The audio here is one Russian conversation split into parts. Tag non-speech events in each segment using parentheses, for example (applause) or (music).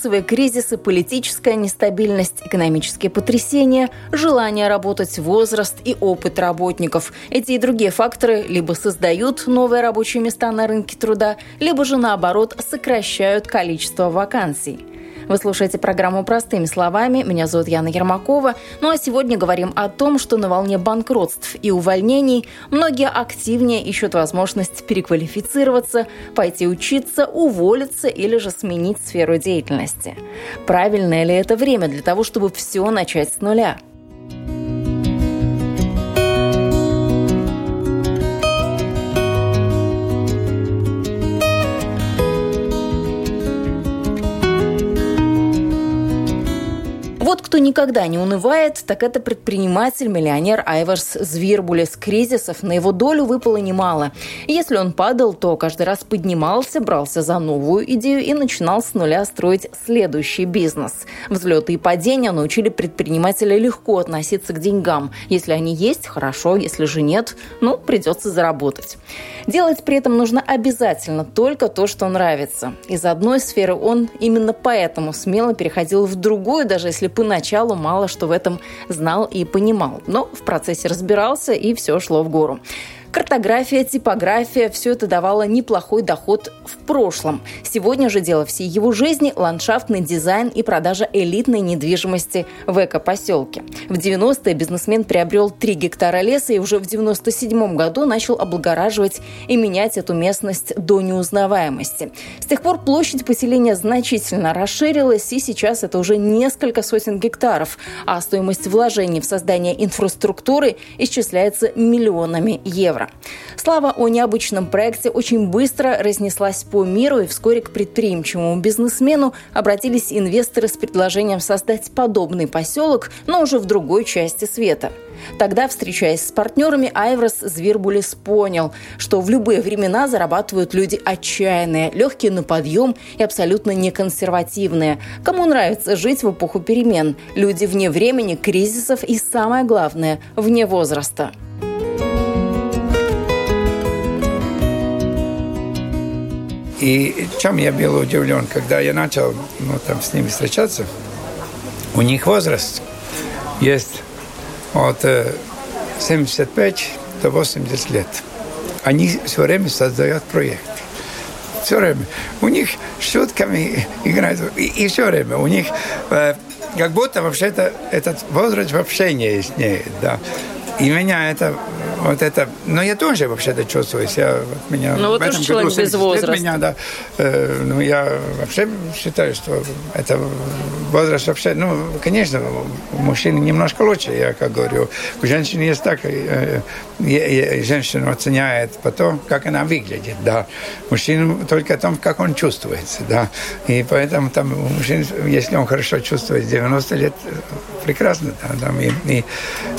Финансовые кризисы, политическая нестабильность, экономические потрясения, желание работать, возраст и опыт работников. Эти и другие факторы либо создают новые рабочие места на рынке труда, либо же наоборот сокращают количество вакансий. Вы слушаете программу «Простыми словами». Меня зовут Яна Ермакова. Ну а сегодня говорим о том, что на волне банкротств и увольнений многие активнее ищут возможность переквалифицироваться, пойти учиться, уволиться или же сменить сферу деятельности. Правильное ли это время для того, чтобы все начать с нуля? Никогда не унывает, так это предприниматель-миллионер Айварс Звирбулес. Кризисов на его долю выпало немало. Если он падал, то каждый раз поднимался, брался за новую идею и начинал с нуля строить следующий бизнес. Взлеты и падения научили предпринимателя легко относиться к деньгам. Если они есть, хорошо, если же нет, ну, придется заработать. Делать при этом нужно обязательно только то, что нравится. Из одной сферы он именно поэтому смело переходил в другую, даже если поначалу поначалу мало что в этом знал и понимал, но в процессе разбирался, и все шло в гору. Картография, типография – все это давало неплохой доход в прошлом. Сегодня же дело всей его жизни – ландшафтный дизайн и продажа элитной недвижимости в эко-поселке. В 90-е бизнесмен приобрел 3 гектара леса и уже в 97 году начал облагораживать и менять эту местность до неузнаваемости. С тех пор площадь поселения значительно расширилась, и сейчас это уже несколько сотен гектаров, а стоимость вложений в создание инфраструктуры исчисляется миллионами евро евро. Слава о необычном проекте очень быстро разнеслась по миру, и вскоре к предприимчивому бизнесмену обратились инвесторы с предложением создать подобный поселок, но уже в другой части света. Тогда, встречаясь с партнерами, Айврос Звербулис понял, что в любые времена зарабатывают люди отчаянные, легкие на подъем и абсолютно неконсервативные. Кому нравится жить в эпоху перемен? Люди вне времени, кризисов и, самое главное, вне возраста. И чем я был удивлен, когда я начал ну, там, с ними встречаться, у них возраст есть от 75 э, до 80 лет. Они все время создают проект. Все время. У них шутками играют. И, и все время. У них э, как будто вообще-то этот возраст вообще не есть. Да. И меня это вот это, но я тоже вообще-то чувствуюсь. Я, вот меня ну вот уж человек без возраста. Меня, да, э, ну я вообще считаю, что это возраст вообще, ну, конечно, у мужчины немножко лучше, я как говорю. У женщины есть так, э, э, женщину оценяет по тому, как она выглядит, да. Мужчину только о том, как он чувствуется, да. И поэтому там мужчин, если он хорошо чувствует 90 лет, прекрасно, да, там, и, и,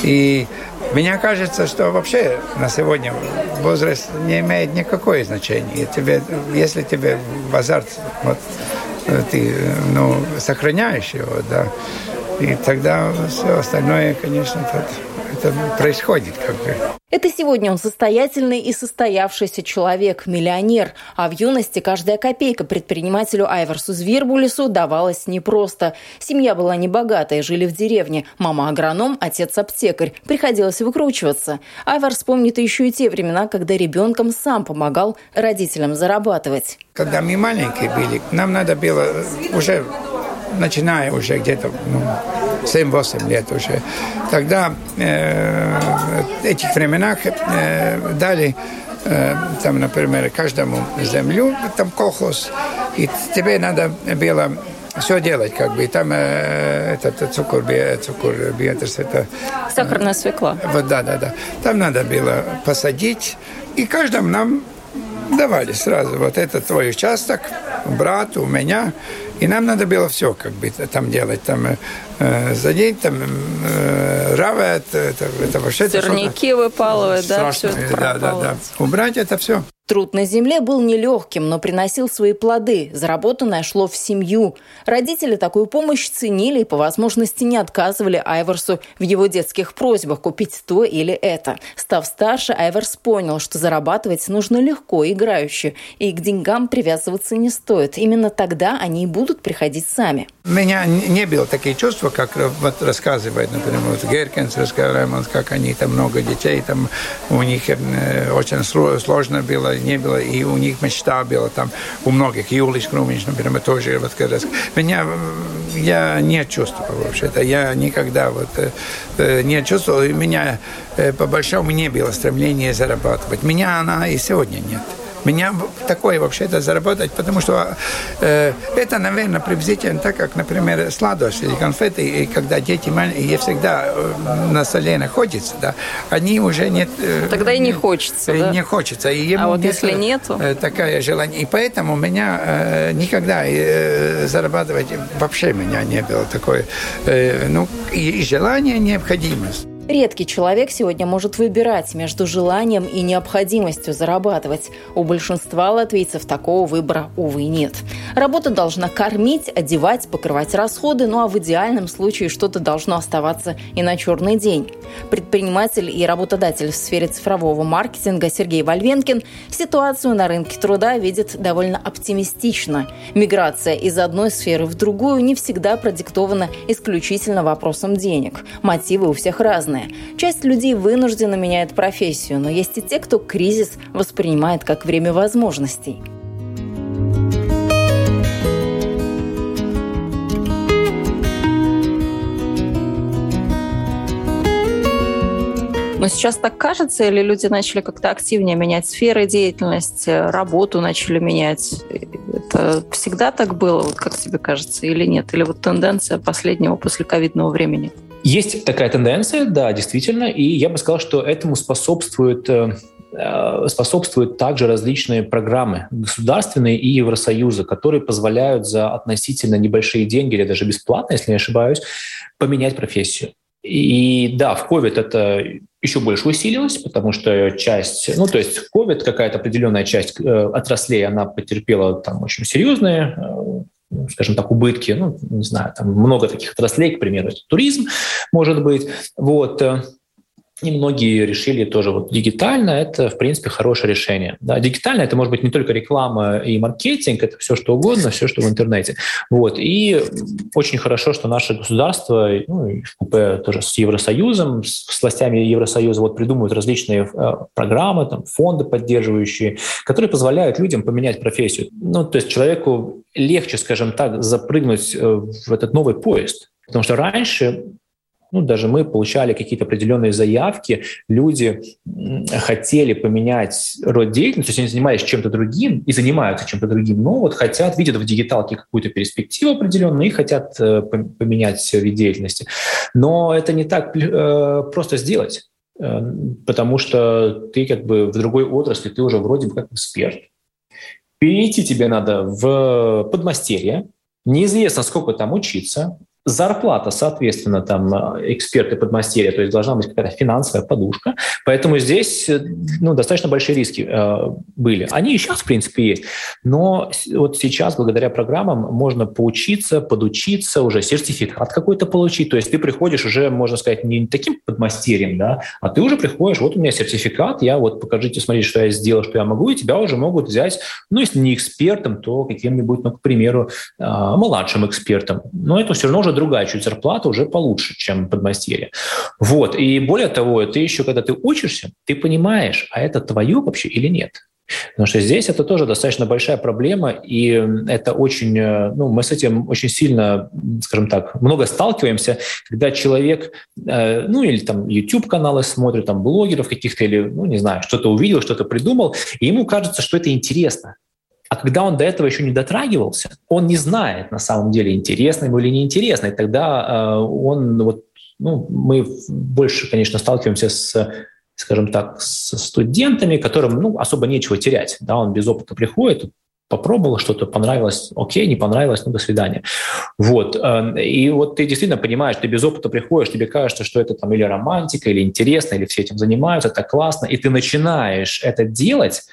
и мне кажется, что вообще на сегодня возраст не имеет никакого значения. И тебе, если тебе в азарт, вот, ты ну, сохраняешь его, да, и тогда все остальное, конечно, это, это происходит как бы. Это сегодня он состоятельный и состоявшийся человек, миллионер. А в юности каждая копейка предпринимателю Айверсу Звербулису давалась непросто. Семья была небогатая, жили в деревне. Мама агроном, отец аптекарь. Приходилось выкручиваться. Айверс помнит еще и те времена, когда ребенком сам помогал родителям зарабатывать. Когда мы маленькие были, нам надо было уже начиная уже где-то ну, 7-8 лет уже. Тогда э, в этих временах э, дали э, там, например, каждому землю, там колхоз, и тебе надо было все делать, как бы. И там э, этот цукор, цукор биотерс, это... Сахарная свекла. Вот, да, да, да. Там надо было посадить, и каждому нам давали сразу. Вот это твой участок, брат, у меня. И нам надо было все как бы там делать. Там э, за день там э, равет, это, это вообще... Сорняки выпалывать, да? Все да, да, да. Убрать это все. Труд на земле был нелегким, но приносил свои плоды. Заработанное шло в семью. Родители такую помощь ценили и по возможности не отказывали Айверсу в его детских просьбах купить то или это. Став старше, Айверс понял, что зарабатывать нужно легко, играюще, и к деньгам привязываться не стоит. Именно тогда они и будут приходить сами. У меня не было такие чувства, как вот рассказывает, например, вот Геркинс рассказывает, как они там много детей, там у них э, очень сложно было не было, и у них мечта была там у многих. Юлис Крумич, например, тоже вот когда... Меня, я не чувствовал вообще-то. Я никогда вот э, не чувствовал, и меня э, по большому не было стремления зарабатывать. Меня она и сегодня нет. Меня такое вообще-то заработать, потому что э, это, наверное, приблизительно так, как, например, сладости или конфеты, и когда дети маленькие, всегда э, на столе находятся, да, они уже нет... Э, Тогда и не хочется, да? Не хочется. И а вот если нету? Э, такое желание. И поэтому у меня э, никогда э, зарабатывать вообще у меня не было такое. Э, ну, и, и желание, необходимость. Редкий человек сегодня может выбирать между желанием и необходимостью зарабатывать. У большинства латвийцев такого выбора, увы, нет. Работа должна кормить, одевать, покрывать расходы, ну а в идеальном случае что-то должно оставаться и на черный день. Предприниматель и работодатель в сфере цифрового маркетинга Сергей Вольвенкин ситуацию на рынке труда видит довольно оптимистично. Миграция из одной сферы в другую не всегда продиктована исключительно вопросом денег. Мотивы у всех разные разное. Часть людей вынужденно меняет профессию, но есть и те, кто кризис воспринимает как время возможностей. Но сейчас так кажется, или люди начали как-то активнее менять сферы деятельности, работу начали менять? Это всегда так было, вот как тебе кажется, или нет? Или вот тенденция последнего после ковидного времени? Есть такая тенденция, да, действительно, и я бы сказал, что этому способствует э, э, способствуют также различные программы государственные и Евросоюза, которые позволяют за относительно небольшие деньги или даже бесплатно, если не ошибаюсь, поменять профессию. И да, в COVID это еще больше усилилось, потому что часть, ну то есть COVID, какая-то определенная часть э, отраслей, она потерпела там очень серьезные скажем так, убытки, ну, не знаю, там много таких отраслей, к примеру, туризм, может быть, вот, э, и многие решили тоже вот дигитально, это, в принципе, хорошее решение. Да, дигитально это может быть не только реклама и маркетинг, это все что угодно, все, что в интернете. Вот. И очень хорошо, что наше государство, ну, и ФКП тоже с Евросоюзом, с властями Евросоюза вот придумывают различные э, программы, там, фонды поддерживающие, которые позволяют людям поменять профессию. Ну, то есть человеку легче, скажем так, запрыгнуть э, в этот новый поезд. Потому что раньше ну, даже мы получали какие-то определенные заявки, люди хотели поменять род деятельности, то есть они занимались чем-то другим и занимаются чем-то другим, но вот хотят, видят в дигиталке какую-то перспективу определенную и хотят э, поменять вид деятельности. Но это не так э, просто сделать, э, потому что ты как бы в другой отрасли, ты уже вроде бы как эксперт. Перейти тебе надо в подмастерье, неизвестно, сколько там учиться, Зарплата, соответственно, там э, эксперты подмастерья, то есть должна быть какая-то финансовая подушка. Поэтому здесь э, ну, достаточно большие риски э, были. Они и сейчас, в принципе, есть. Но вот сейчас, благодаря программам, можно поучиться, подучиться, уже сертификат какой-то получить. То есть ты приходишь уже, можно сказать, не таким подмастерьем, да, а ты уже приходишь, вот у меня сертификат, я вот покажите, смотрите, что я сделал, что я могу, и тебя уже могут взять, ну, если не экспертом, то каким-нибудь, ну, к примеру, э, младшим экспертом. Но это все равно уже уже другая чуть зарплата, уже получше, чем подмастерье. Вот. И более того, ты еще, когда ты учишься, ты понимаешь, а это твое вообще или нет. Потому что здесь это тоже достаточно большая проблема, и это очень, э, ну, мы с этим очень сильно, скажем так, много сталкиваемся, когда человек, э, ну, или там YouTube-каналы смотрит, там, блогеров каких-то, или, ну, не знаю, что-то увидел, что-то придумал, и ему кажется, что это интересно. А когда он до этого еще не дотрагивался, он не знает на самом деле, интересно ему или неинтересно. И тогда э, он, вот, ну, мы больше, конечно, сталкиваемся с скажем так, с студентами, которым ну, особо нечего терять. Да, он без опыта приходит, попробовал что-то, понравилось, окей, не понравилось, ну, до свидания. Вот. Э, и вот ты действительно понимаешь, ты без опыта приходишь, тебе кажется, что это там или романтика, или интересно, или все этим занимаются, это классно, и ты начинаешь это делать,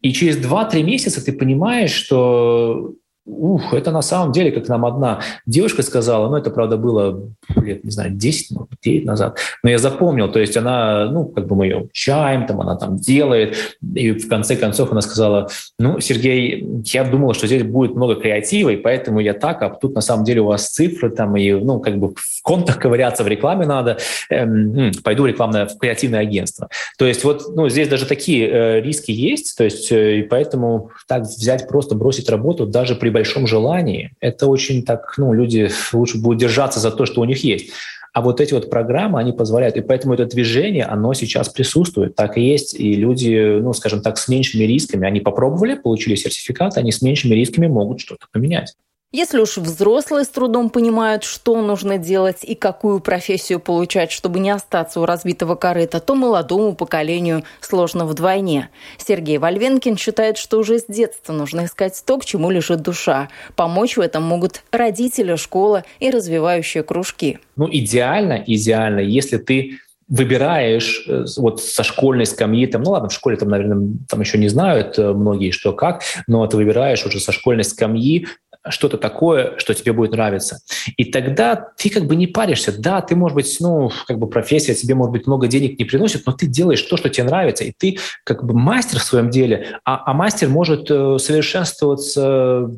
и через 2-3 месяца ты понимаешь, что Ух, это на самом деле, как нам одна девушка сказала, ну, это, правда, было лет, не знаю, 10, может, 9 назад, но я запомнил, то есть она, ну, как бы мы ее чаем, там, она там делает, и в конце концов она сказала, ну, Сергей, я думала, что здесь будет много креатива, и поэтому я так, а тут на самом деле у вас цифры там, и, ну, как бы в контах ковыряться в рекламе надо, эм, пойду рекламное, в креативное агентство. То есть вот, ну, здесь даже такие э, риски есть, то есть, э, и поэтому так взять, просто бросить работу даже при большом желании, это очень так, ну, люди лучше будут держаться за то, что у них есть. А вот эти вот программы, они позволяют, и поэтому это движение, оно сейчас присутствует, так и есть, и люди, ну, скажем так, с меньшими рисками, они попробовали, получили сертификат, они с меньшими рисками могут что-то поменять. Если уж взрослые с трудом понимают, что нужно делать и какую профессию получать, чтобы не остаться у разбитого корыта, то молодому поколению сложно вдвойне. Сергей Вольвенкин считает, что уже с детства нужно искать то, к чему лежит душа. Помочь в этом могут родители, школа и развивающие кружки. Ну, идеально, идеально, если ты выбираешь э, вот со школьной скамьи, там, ну ладно, в школе там, наверное, там еще не знают э, многие, что как, но ты выбираешь уже со школьной скамьи что-то такое, что тебе будет нравиться. И тогда ты как бы не паришься. Да, ты, может быть, ну, как бы профессия тебе, может быть, много денег не приносит, но ты делаешь то, что тебе нравится, и ты как бы мастер в своем деле, а, а мастер может э, совершенствоваться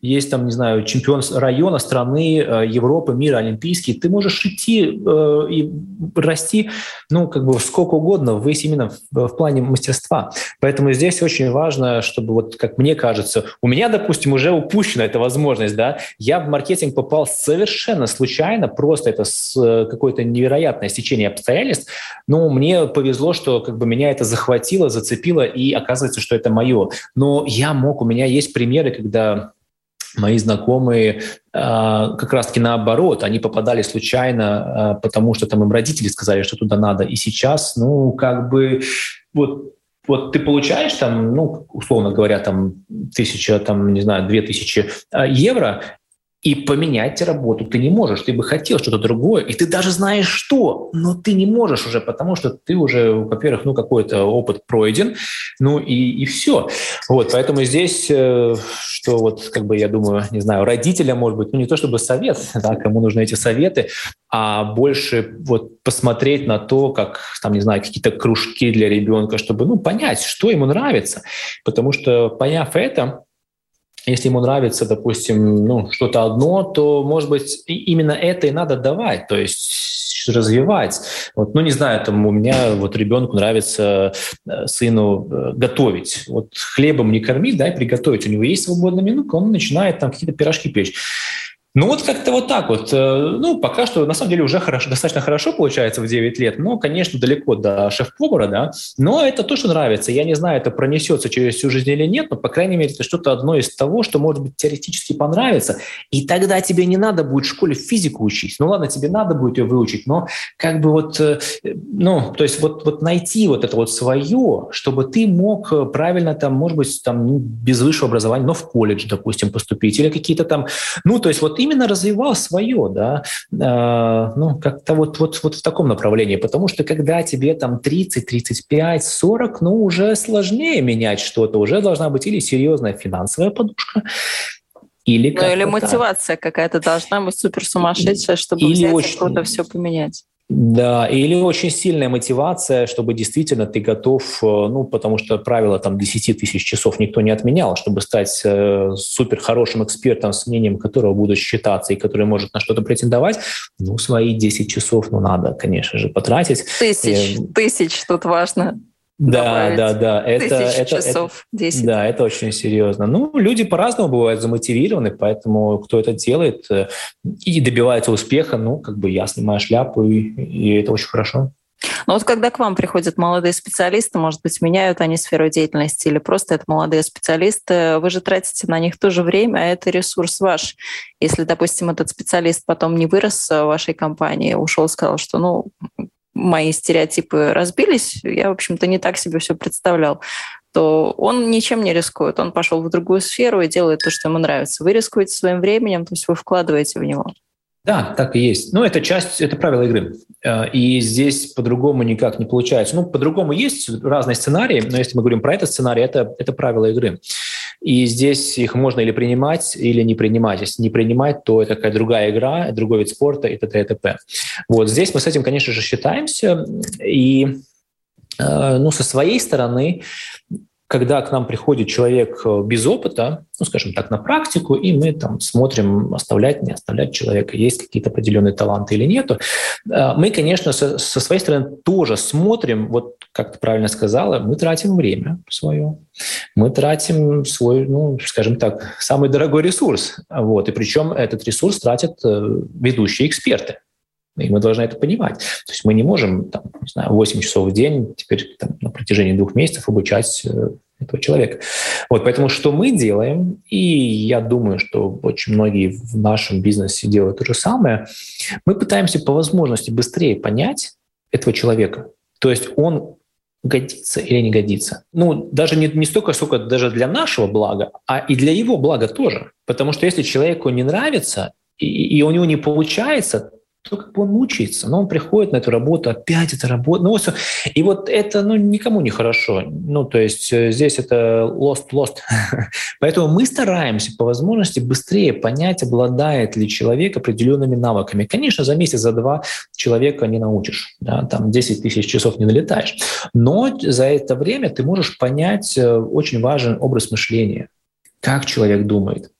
есть там, не знаю, чемпион района, страны, э, Европы, мира, олимпийский, ты можешь идти э, и расти, ну, как бы сколько угодно, ввысь именно в, в плане мастерства. Поэтому здесь очень важно, чтобы вот, как мне кажется, у меня, допустим, уже упущена эта возможность, да, я в маркетинг попал совершенно случайно, просто это с э, какое-то невероятное стечение обстоятельств, но мне повезло, что как бы меня это захватило, зацепило, и оказывается, что это мое. Но я мог, у меня есть примеры, когда мои знакомые а, как раз-таки наоборот, они попадали случайно, а, потому что там им родители сказали, что туда надо. И сейчас, ну, как бы, вот вот ты получаешь там, ну, условно говоря, там тысяча, там, не знаю, две тысячи а, евро, и поменять работу ты не можешь. Ты бы хотел что-то другое, и ты даже знаешь что, но ты не можешь уже, потому что ты уже, во-первых, ну какой-то опыт пройден, ну и, и все. Вот, поэтому здесь, э, что вот, как бы, я думаю, не знаю, родителям, может быть, ну не то чтобы совет, (laughs) да, кому нужны эти советы, а больше вот посмотреть на то, как, там, не знаю, какие-то кружки для ребенка, чтобы, ну, понять, что ему нравится. Потому что, поняв это, если ему нравится, допустим, ну, что-то одно, то, может быть, именно это и надо давать, то есть развивать. Вот, ну, не знаю, там у меня вот ребенку нравится э, сыну э, готовить. Вот хлебом не кормить, дай приготовить. У него есть свободная минутка, он начинает там какие-то пирожки печь. Ну вот как-то вот так вот. Э, ну, пока что, на самом деле, уже хорошо, достаточно хорошо получается в 9 лет, но, конечно, далеко до шеф-повара, да, но это то, что нравится. Я не знаю, это пронесется через всю жизнь или нет, но, по крайней мере, это что-то одно из того, что, может быть, теоретически понравится, и тогда тебе не надо будет в школе физику учить. Ну, ладно, тебе надо будет ее выучить, но как бы вот, э, ну, то есть вот, вот найти вот это вот свое, чтобы ты мог правильно там, может быть, там, ну, без высшего образования, но в колледж, допустим, поступить, или какие-то там, ну, то есть вот именно развивал свое, да, э, ну, как-то вот, вот, вот в таком направлении, потому что когда тебе там 30, 35, 40, ну, уже сложнее менять что-то, уже должна быть или серьезная финансовая подушка, или, ну, или мотивация какая-то должна быть супер сумасшедшая, чтобы или взять очень... круто все поменять. Да, или очень сильная мотивация, чтобы действительно ты готов, э, ну, потому что правило там 10 тысяч часов никто не отменял, чтобы стать э, супер хорошим экспертом, с мнением которого будут считаться и который может на что-то претендовать, ну, свои 10 часов, ну, надо, конечно же, потратить. Тысяч, э, тысяч тут важно. Да, да, (laughs) да. Это, это, часов, 10. Да, это очень серьезно. Ну, люди по-разному бывают замотивированы, поэтому кто это делает э, и добивается успеха, ну, как бы я снимаю шляпу, и, и это очень хорошо. Но вот когда к вам приходят молодые специалисты, может быть, меняют они сферу деятельности или просто это молодые специалисты, вы же тратите на них тоже время, а это ресурс ваш. Если, допустим, этот специалист потом не вырос в вашей компании, ушел, сказал, что, ну, мои стереотипы разбились, я, в общем-то, не так себе все представлял. то он ничем не рискует. Он пошел в другую сферу и делает то, что ему нравится. Вы рискуете своим временем, то есть вы вкладываете в него. Да, так и есть. Ну, это часть, это правила игры. Э, и здесь по-другому никак не получается. Ну, по-другому есть разные сценарии, но если мы говорим про этот сценарий, это, это правила игры. И здесь их можно или принимать, или не принимать. Если не принимать, то это какая-то другая игра, другой вид спорта и т.д. и т.п. Вот здесь мы с этим, конечно же, считаемся. И э, ну, со своей стороны когда к нам приходит человек э, без опыта, ну, скажем так, на практику, и мы там смотрим, оставлять, не оставлять человека, есть какие-то определенные таланты или нету, э, мы, конечно, со, со своей стороны тоже смотрим, вот как ты правильно сказала, мы тратим время свое, мы тратим свой, ну, скажем так, самый дорогой ресурс, вот, и причем этот ресурс тратят э, ведущие эксперты. И мы должны это понимать. То есть мы не можем там, не знаю, 8 часов в день теперь там, на протяжении двух месяцев обучать этого человека. Вот, поэтому что мы делаем, и я думаю, что очень многие в нашем бизнесе делают то же самое, мы пытаемся по возможности быстрее понять этого человека. То есть он годится или не годится. Ну, даже не, не столько, сколько даже для нашего блага, а и для его блага тоже. Потому что если человеку не нравится, и, и у него не получается, то как бы он мучается, но он приходит на эту работу, опять это работа, ну все. И вот это, ну, никому не хорошо. Ну, то есть э, здесь это lost-lost. (laughs) Поэтому мы стараемся по возможности быстрее понять, обладает ли человек определенными навыками. Конечно, за месяц, за два человека не научишь, да, там 10 тысяч часов не налетаешь. Но за это время ты можешь понять э, очень важный образ мышления, как человек думает.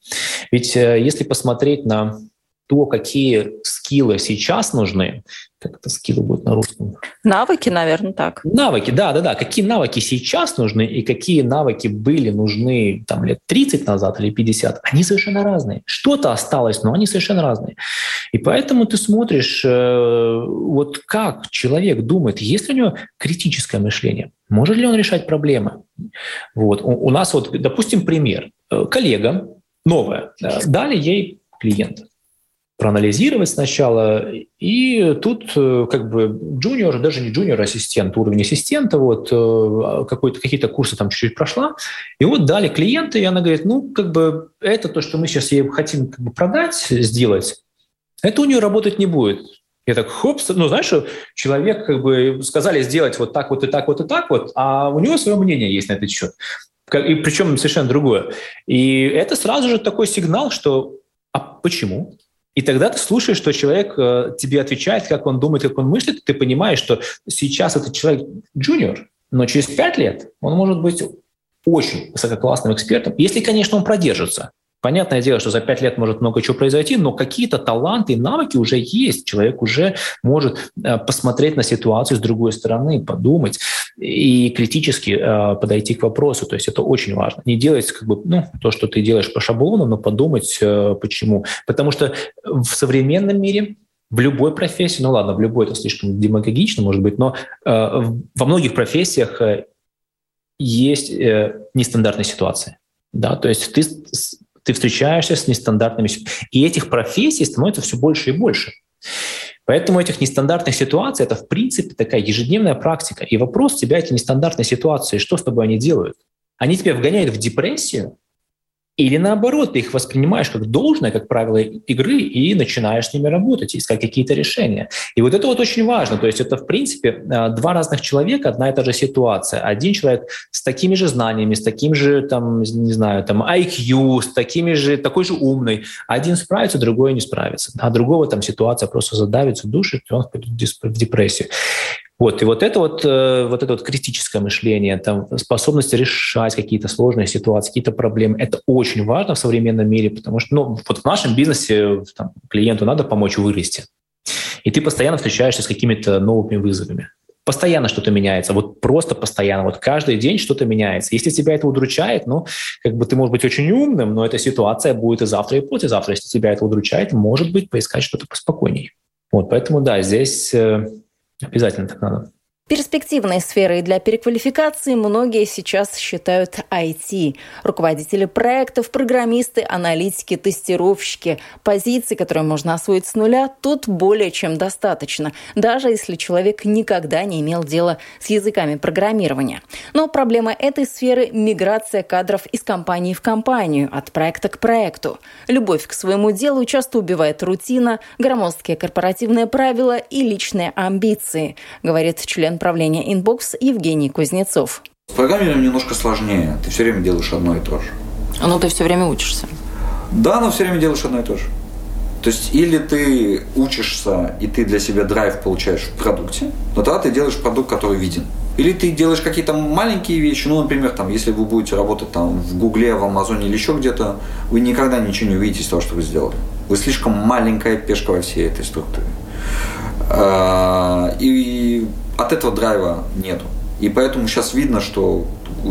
Ведь э, если посмотреть на то, какие скиллы сейчас нужны, как это скиллы будут на русском? Навыки, наверное, так. Навыки, да, да, да. Какие навыки сейчас нужны и какие навыки были нужны там лет 30 назад или 50, они совершенно разные. Что-то осталось, но они совершенно разные. И поэтому ты смотришь, э, вот как человек думает, есть ли у него критическое мышление, может ли он решать проблемы. Вот. У, у нас вот, допустим, пример. Э, коллега новая, дали ей клиента проанализировать сначала. И тут э, как бы джуниор, даже не джуниор, ассистент, уровень ассистента, вот э, какой-то, какие-то курсы там чуть-чуть прошла. И вот дали клиенты, и она говорит, ну, как бы это то, что мы сейчас ей хотим как бы продать, сделать, это у нее работать не будет. Я так, хоп, ну, знаешь, человек как бы сказали сделать вот так вот и так вот и так вот, а у него свое мнение есть на этот счет. И причем совершенно другое. И это сразу же такой сигнал, что а почему? И тогда ты слушаешь, что человек э, тебе отвечает, как он думает, как он мыслит, ты понимаешь, что сейчас этот человек джуниор, но через пять лет он может быть очень высококлассным экспертом, если, конечно, он продержится. Понятное дело, что за пять лет может много чего произойти, но какие-то таланты и навыки уже есть. Человек уже может э, посмотреть на ситуацию с другой стороны, подумать и критически э, подойти к вопросу. То есть это очень важно. Не делать как бы, ну, то, что ты делаешь по шаблону, но подумать, э, почему. Потому что в современном мире в любой профессии, ну ладно, в любой это слишком демагогично, может быть, но во многих профессиях есть нестандартные ситуации. Да, то есть ты ты встречаешься с нестандартными И этих профессий становится все больше и больше. Поэтому этих нестандартных ситуаций – это, в принципе, такая ежедневная практика. И вопрос тебя, эти нестандартные ситуации, что с тобой они делают? Они тебя вгоняют в депрессию, или наоборот, ты их воспринимаешь как должное, как правило игры, и начинаешь с ними работать, искать какие-то решения. И вот это вот очень важно. То есть это, в принципе, э, два разных человека, одна и та же ситуация. Один человек с такими же знаниями, с таким же, там, не знаю, там, IQ, с такими же, такой же умный. Один справится, другой не справится. А другого там ситуация просто задавится, душит, и он впадет в депрессию. Вот, и вот это вот, э, вот это вот критическое мышление, там, способность решать какие-то сложные ситуации, какие-то проблемы, это очень важно в современном мире, потому что ну, вот в нашем бизнесе там, клиенту надо помочь вырасти. И ты постоянно встречаешься с какими-то новыми вызовами. Постоянно что-то меняется, вот просто постоянно, вот каждый день что-то меняется. Если тебя это удручает, ну, как бы ты можешь быть очень умным, но эта ситуация будет и завтра, и послезавтра. Если тебя это удручает, может быть, поискать что-то поспокойнее. Вот, поэтому, да, здесь э, Обязательно так надо. Перспективной сферой для переквалификации многие сейчас считают IT. Руководители проектов, программисты, аналитики, тестировщики. Позиции, которые можно освоить с нуля, тут более чем достаточно, даже если человек никогда не имел дела с языками программирования. Но проблема этой сферы – миграция кадров из компании в компанию, от проекта к проекту. Любовь к своему делу часто убивает рутина, громоздкие корпоративные правила и личные амбиции, говорит член член правления Inbox Евгений Кузнецов. С программированием немножко сложнее. Ты все время делаешь одно и то же. Ну ты все время учишься. Да, но все время делаешь одно и то же. То есть или ты учишься, и ты для себя драйв получаешь в продукте, но тогда ты делаешь продукт, который виден. Или ты делаешь какие-то маленькие вещи, ну, например, там, если вы будете работать там в Гугле, в Амазоне или еще где-то, вы никогда ничего не увидите из того, что вы сделали. Вы слишком маленькая пешка во всей этой структуре. А, и от этого драйва нету. И поэтому сейчас видно, что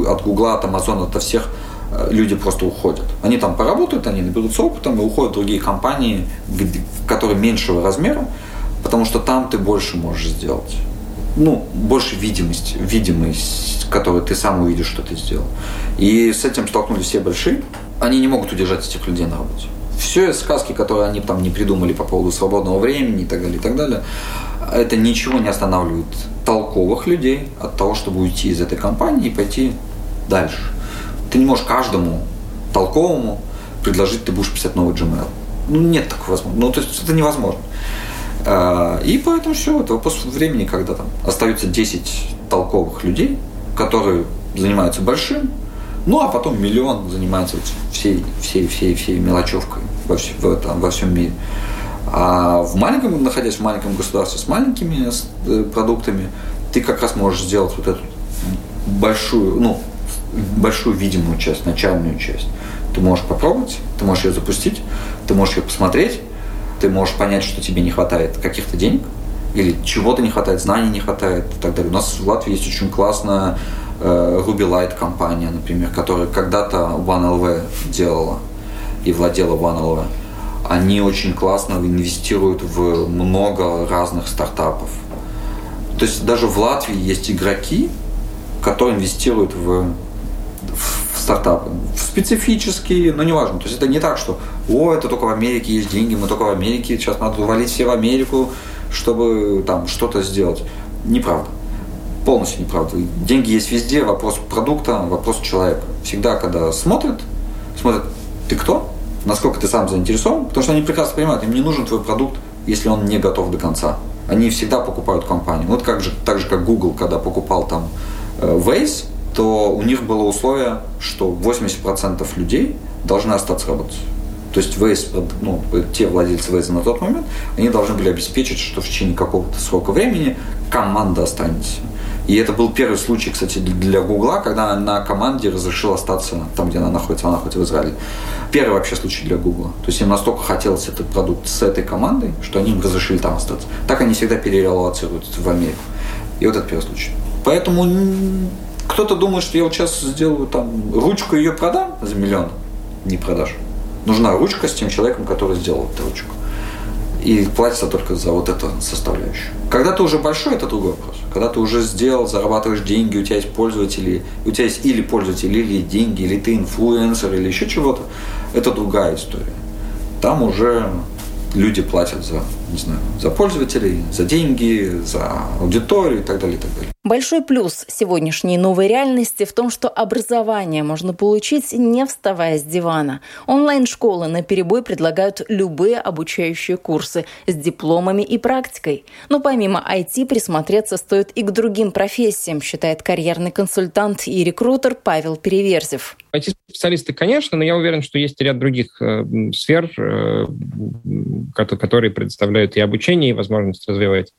от Гугла, от Амазона, от всех э, люди просто уходят. Они там поработают, они наберутся опытом и уходят в другие компании, которые меньшего размера, потому что там ты больше можешь сделать. Ну, больше видимость, видимость, которую ты сам увидишь, что ты сделал. И с этим столкнулись все большие. Они не могут удержать этих людей на работе. Все сказки, которые они там не придумали по поводу свободного времени и так далее, и так далее, это ничего не останавливает толковых людей от того, чтобы уйти из этой компании и пойти дальше. Ты не можешь каждому толковому предложить, ты будешь писать новый Gmail. Ну, нет такой возможности. Ну, то есть это невозможно. А, и поэтому все, это вопрос времени, когда там остаются 10 толковых людей, которые занимаются большим, ну а потом миллион занимается всей, всей, всей, всей мелочевкой во, в, там, во всем мире. А в маленьком, находясь в маленьком государстве с маленькими э, продуктами, ты как раз можешь сделать вот эту большую, ну, большую видимую часть, начальную часть. Ты можешь попробовать, ты можешь ее запустить, ты можешь ее посмотреть, ты можешь понять, что тебе не хватает каких-то денег, или чего-то не хватает, знаний не хватает и так далее. У нас в Латвии есть очень классная Ruby Light компания, например, которая когда-то OneLV делала и владела OneLV они очень классно инвестируют в много разных стартапов. То есть даже в Латвии есть игроки, которые инвестируют в, в стартапы. В специфические, но неважно. То есть это не так, что о, это только в Америке есть деньги, мы только в Америке, сейчас надо валить все в Америку, чтобы там что-то сделать. Неправда. Полностью неправда. Деньги есть везде, вопрос продукта, вопрос человека. Всегда, когда смотрят, смотрят, ты кто? насколько ты сам заинтересован, потому что они прекрасно понимают, им не нужен твой продукт, если он не готов до конца. Они всегда покупают компанию. Вот как же, так же, как Google, когда покупал там э, Waze, то у них было условие, что 80% людей должны остаться работать. То есть Waze, ну, те владельцы Waze на тот момент, они должны были обеспечить, что в течение какого-то срока времени команда останется. И это был первый случай, кстати, для Гугла, когда на команде разрешила остаться там, где она находится, она находится в Израиле. Первый вообще случай для Гугла. То есть им настолько хотелось этот продукт с этой командой, что они им разрешили там остаться. Так они всегда перерелацируют в Америку. И вот это первый случай. Поэтому кто-то думает, что я вот сейчас сделаю там ручку ее продам за миллион. Не продашь. Нужна ручка с тем человеком, который сделал эту ручку. И платится только за вот эту составляющую. Когда ты уже большой, это другой вопрос когда ты уже сделал, зарабатываешь деньги, у тебя есть пользователи, у тебя есть или пользователи, или деньги, или ты инфлюенсер, или еще чего-то, это другая история. Там уже люди платят за, не знаю, за пользователей, за деньги, за аудиторию и так далее, и так далее. Большой плюс сегодняшней новой реальности в том, что образование можно получить, не вставая с дивана. Онлайн-школы на перебой предлагают любые обучающие курсы с дипломами и практикой. Но помимо IT присмотреться стоит и к другим профессиям, считает карьерный консультант и рекрутер Павел Переверзев. IT-специалисты, конечно, но я уверен, что есть ряд других э, сфер, э, которые предоставляют и обучение, и возможность развивать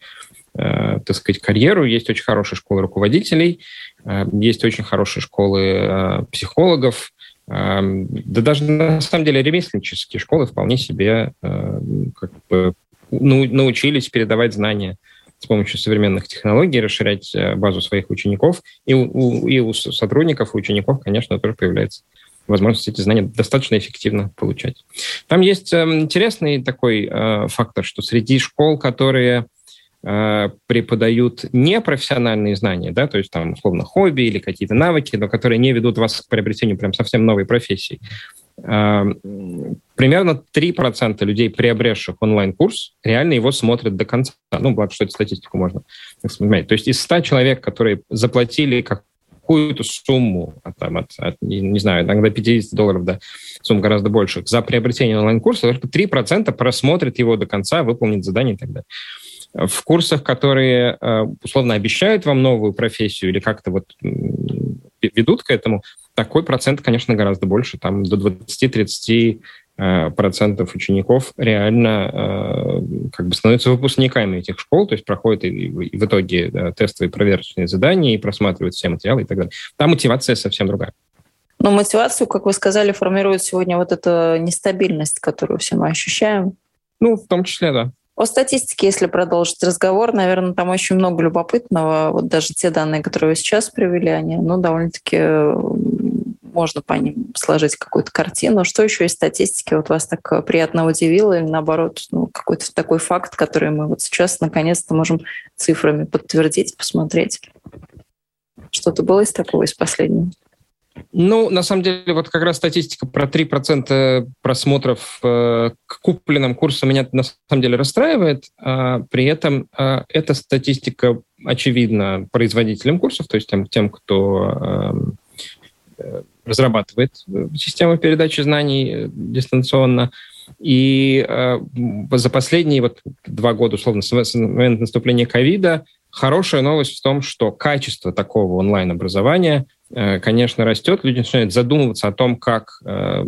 так сказать, карьеру. Есть очень хорошие школы руководителей, э, есть очень хорошие школы э, психологов, да даже на самом деле ремесленнические школы вполне себе как бы научились передавать знания с помощью современных технологий, расширять базу своих учеников. И у, и у сотрудников, и учеников, конечно, тоже появляется возможность эти знания достаточно эффективно получать. Там есть интересный такой фактор, что среди школ, которые э, преподают непрофессиональные знания, да, то есть там условно хобби или какие-то навыки, но которые не ведут вас к приобретению прям совсем новой профессии. Э, примерно 3% людей, приобретших онлайн-курс, реально его смотрят до конца. Ну, благо, что эту статистику можно вспоминать. То есть из 100 человек, которые заплатили как какую-то сумму, от, там, от, от, не знаю, иногда 50 долларов, да, сумм гораздо больше, за приобретение онлайн-курса, только 3% просмотрят его до конца, выполнит задание и так далее. В курсах, которые э, условно обещают вам новую профессию или как-то вот ведут к этому, такой процент, конечно, гораздо больше, там до 20-30 Э, процентов учеников реально э, как бы становятся выпускниками этих школ, то есть проходят и, и в итоге да, тестовые проверочные задания и просматривают все материалы и так далее. Там мотивация совсем другая. Но мотивацию, как вы сказали, формирует сегодня вот эта нестабильность, которую все мы ощущаем. Ну, в том числе, да. О статистике, если продолжить разговор, наверное, там очень много любопытного. Вот даже те данные, которые вы сейчас привели, они ну, довольно-таки можно по ним сложить какую-то картину. Что еще из статистики вот вас так приятно удивило или наоборот ну, какой-то такой факт, который мы вот сейчас наконец-то можем цифрами подтвердить, посмотреть? Что-то было из такого, из последнего? Ну, на самом деле, вот как раз статистика про 3% просмотров э, к купленным курсам меня на самом деле расстраивает. А при этом э, эта статистика, очевидно, производителям курсов, то есть тем, тем кто э, разрабатывает э, систему передачи знаний э, дистанционно. И э, за последние вот два года, условно, с момента наступления ковида, хорошая новость в том, что качество такого онлайн-образования, конечно, растет. Люди начинают задумываться о том, как э,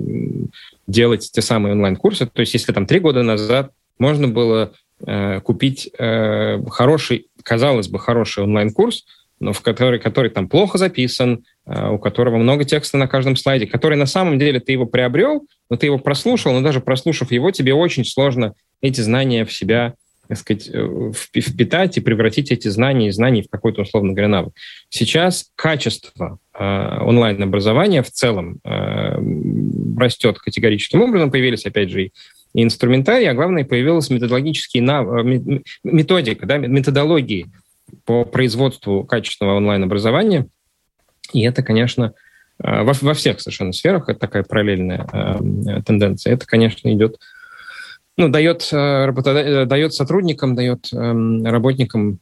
делать те самые онлайн-курсы. То есть если там три года назад можно было э, купить э, хороший, казалось бы, хороший онлайн-курс, но в который, который там плохо записан, э, у которого много текста на каждом слайде, который на самом деле ты его приобрел, но ты его прослушал, но даже прослушав его, тебе очень сложно эти знания в себя так сказать, э, впитать и превратить эти знания и знаний в какой-то, условно говоря, навык. Сейчас качество э, онлайн-образования в целом э, растет категорическим образом. Появились, опять же, и инструментарий, а главное, появилась методологические нав... Методика, да, методологии по производству качественного онлайн-образования. И это, конечно, во, во всех совершенно сферах, это такая параллельная э, тенденция. Это, конечно, идет, ну, дает, э, работодатель, дает сотрудникам, дает э, работникам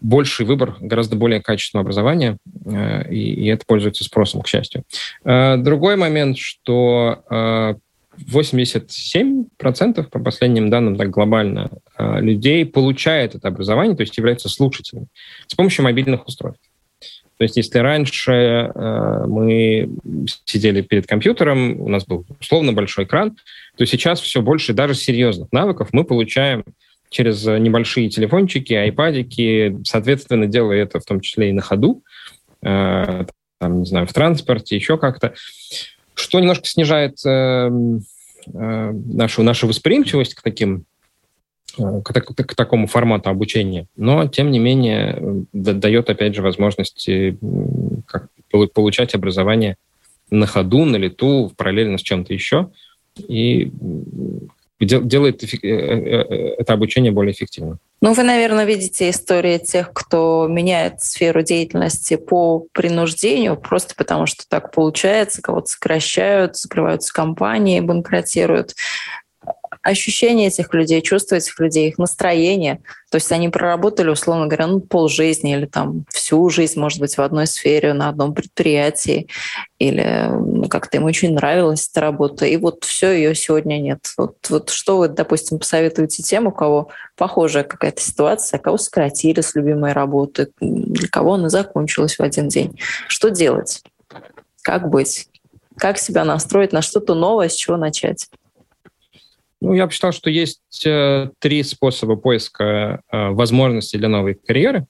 больший выбор гораздо более качественного образования, э, и, и это пользуется спросом, к счастью. Э, другой момент, что э, 87% по последним данным так глобально э, людей получает это образование, то есть являются слушателями с помощью мобильных устройств. Есть если раньше э, мы сидели перед компьютером, у нас был условно большой экран, то сейчас все больше даже серьезных навыков мы получаем через небольшие телефончики, айпадики, соответственно, делая это в том числе и на ходу, э, там, не знаю, в транспорте, еще как-то. Что немножко снижает э, э, нашу, нашу восприимчивость к таким к, к, к такому формату обучения, но, тем не менее, дает, опять же, возможность как, получать образование на ходу, на лету, параллельно с чем-то еще, и делает э, э, э, это обучение более эффективным. Ну, вы, наверное, видите истории тех, кто меняет сферу деятельности по принуждению, просто потому что так получается, кого-то сокращают, закрываются компании, банкротируют ощущения этих людей, чувства этих людей, их настроение. То есть они проработали, условно говоря, ну, полжизни или там всю жизнь, может быть, в одной сфере, на одном предприятии, или ну, как-то им очень нравилась эта работа, и вот все, ее сегодня нет. Вот, вот что вы, допустим, посоветуете тем, у кого похожая какая-то ситуация, кого сократили с любимой работы, для кого она закончилась в один день? Что делать? Как быть? Как себя настроить на что-то новое, с чего начать? Ну, я бы считал, что есть э, три способа поиска э, возможностей для новой карьеры.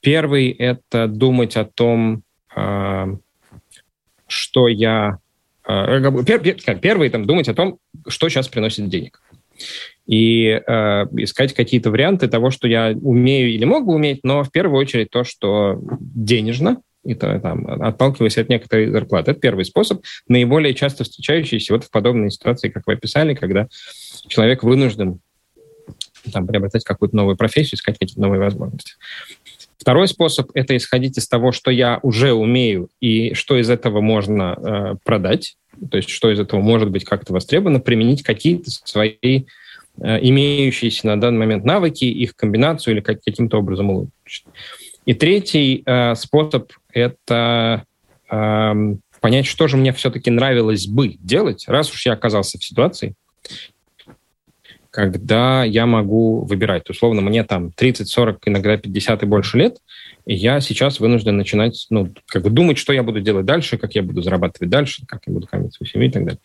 Первый — это думать о том, э, что я... Э, пер, пер, первый — там, думать о том, что сейчас приносит денег. И э, искать какие-то варианты того, что я умею или мог бы уметь, но в первую очередь то, что денежно, и то, там, отталкиваясь от некоторой зарплаты. Это первый способ, наиболее часто встречающийся вот в подобной ситуации, как вы описали, когда человек вынужден там, приобретать какую-то новую профессию, искать какие-то новые возможности. Второй способ – это исходить из того, что я уже умею и что из этого можно э, продать, то есть что из этого может быть как-то востребовано, применить какие-то свои э, имеющиеся на данный момент навыки, их комбинацию или как, каким-то образом улучшить. И третий э, способ – это э, понять, что же мне все-таки нравилось бы делать, раз уж я оказался в ситуации, когда я могу выбирать. Условно, мне там 30, 40, иногда 50 и больше лет, и я сейчас вынужден начинать, ну, как бы думать, что я буду делать дальше, как я буду зарабатывать дальше, как я буду кормить свою семью и так далее.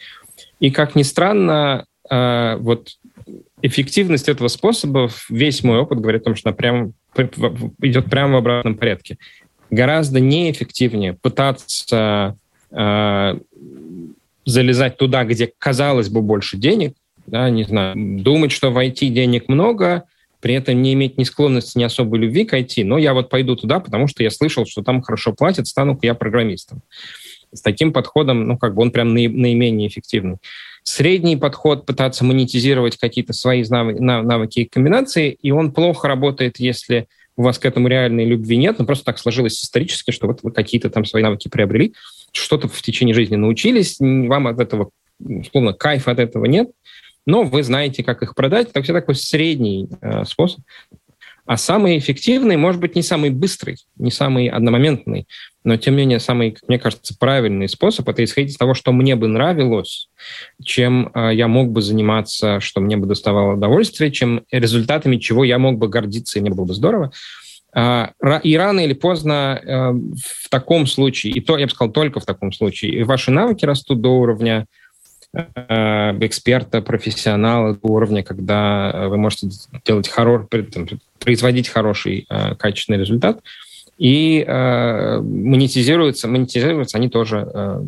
И, как ни странно, э, вот эффективность этого способа, весь мой опыт говорит о том, что она прям, идет прямо в обратном порядке. Гораздо неэффективнее пытаться э, залезать туда, где, казалось бы, больше денег, да, не знаю, думать, что в IT денег много, при этом не иметь ни склонности, ни особой любви к IT, но я вот пойду туда, потому что я слышал, что там хорошо платят, стану-ка я программистом. С таким подходом, ну, как бы он прям наименее эффективный. Средний подход пытаться монетизировать какие-то свои навыки и комбинации, и он плохо работает, если у вас к этому реальной любви нет, но просто так сложилось исторически, что вот вы какие-то там свои навыки приобрели, что-то в течение жизни научились, вам от этого, условно, кайфа от этого нет, но вы знаете, как их продать. Это все такой средний э, способ. А самый эффективный, может быть, не самый быстрый, не самый одномоментный, но, тем не менее, самый, мне кажется, правильный способ – это исходить из того, что мне бы нравилось, чем э, я мог бы заниматься, что мне бы доставало удовольствие, чем результатами, чего я мог бы гордиться, и мне было бы здорово. Э, и рано или поздно э, в таком случае, и то, я бы сказал, только в таком случае, и ваши навыки растут до уровня Э, эксперта, профессионала уровня, когда э, вы можете делать хороший, производить хороший, качественный результат. И э, монетизируются, монетизируются они тоже э,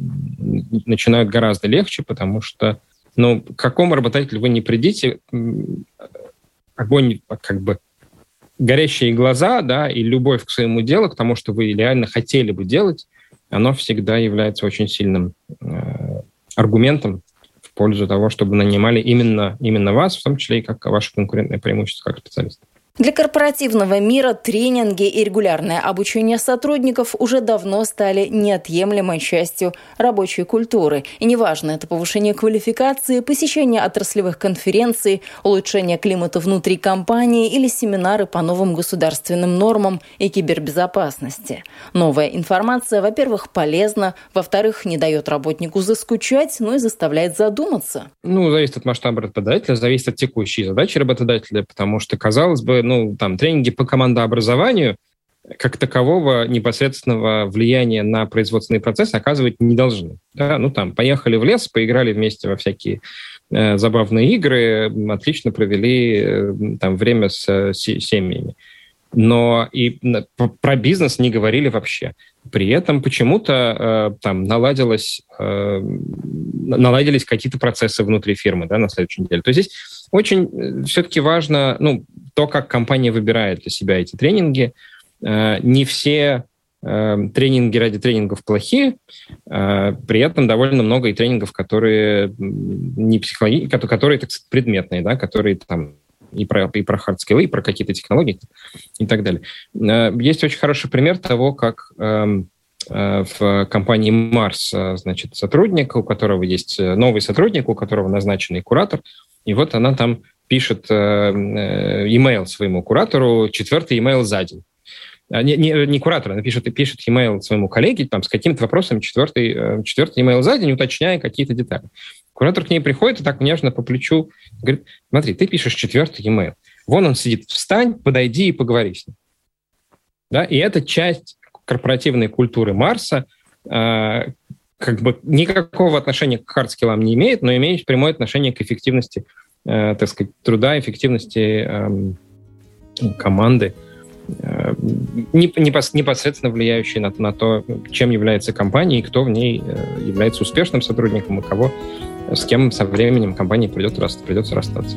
начинают гораздо легче, потому что, ну, к какому работодателю вы не придите, огонь как бы горящие глаза, да, и любовь к своему делу, к тому, что вы реально хотели бы делать, оно всегда является очень сильным э, аргументом пользу того, чтобы нанимали именно, именно вас, в том числе и как ваше конкурентное преимущество как специалиста. Для корпоративного мира тренинги и регулярное обучение сотрудников уже давно стали неотъемлемой частью рабочей культуры. И неважно, это повышение квалификации, посещение отраслевых конференций, улучшение климата внутри компании или семинары по новым государственным нормам и кибербезопасности. Новая информация, во-первых, полезна, во-вторых, не дает работнику заскучать, но и заставляет задуматься. Ну, зависит от масштаба работодателя, зависит от текущей задачи работодателя, потому что, казалось бы, ну, там, тренинги по командообразованию как такового непосредственного влияния на производственный процесс оказывать не должны. Да? Ну, там, поехали в лес, поиграли вместе во всякие э, забавные игры, отлично провели э, там время с, с семьями. Но и про бизнес не говорили вообще. При этом почему-то э, там наладилось, э, наладились какие-то процессы внутри фирмы да, на следующей неделе. То есть здесь очень э, все-таки важно ну, то, как компания выбирает для себя эти тренинги. Э, не все э, тренинги ради тренингов плохие, э, при этом довольно много и тренингов, которые не психологи... которые, так сказать, предметные, да, которые там и про, и про хардскиллы, и про какие-то технологии и так далее. Э, есть очень хороший пример того, как эм, э, в компании Марс, э, значит, сотрудник, у которого есть новый сотрудник, у которого назначенный куратор, и вот она там пишет имейл своему куратору, четвертый имейл за день. А, не, не, не куратор, она пишет, пишет email своему коллеге там, с каким-то вопросом, четвертый, четвертый email за день, уточняя какие-то детали. Куратор к ней приходит и так нежно по плечу говорит, смотри, ты пишешь четвертый e-mail. Вон он сидит, встань, подойди и поговори с ним. Да? И это часть корпоративной культуры Марса, э, как бы никакого отношения к хардскиллам не имеет, но имеет прямое отношение к эффективности, э, так сказать, труда, эффективности э, команды, э, непосредственно влияющей на, на то, чем является компания и кто в ней э, является успешным сотрудником и кого с кем со временем компании придется, придется расстаться.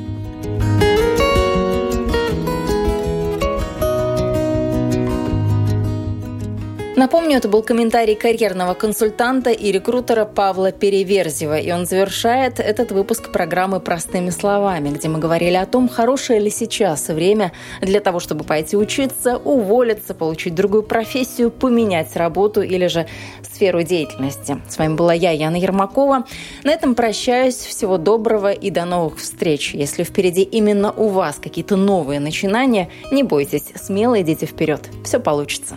Напомню, это был комментарий карьерного консультанта и рекрутера Павла Переверзева. И он завершает этот выпуск программы «Простыми словами», где мы говорили о том, хорошее ли сейчас время для того, чтобы пойти учиться, уволиться, получить другую профессию, поменять работу или же сферу деятельности. С вами была я, Яна Ермакова. На этом прощаюсь. Всего доброго и до новых встреч. Если впереди именно у вас какие-то новые начинания, не бойтесь, смело идите вперед. Все получится.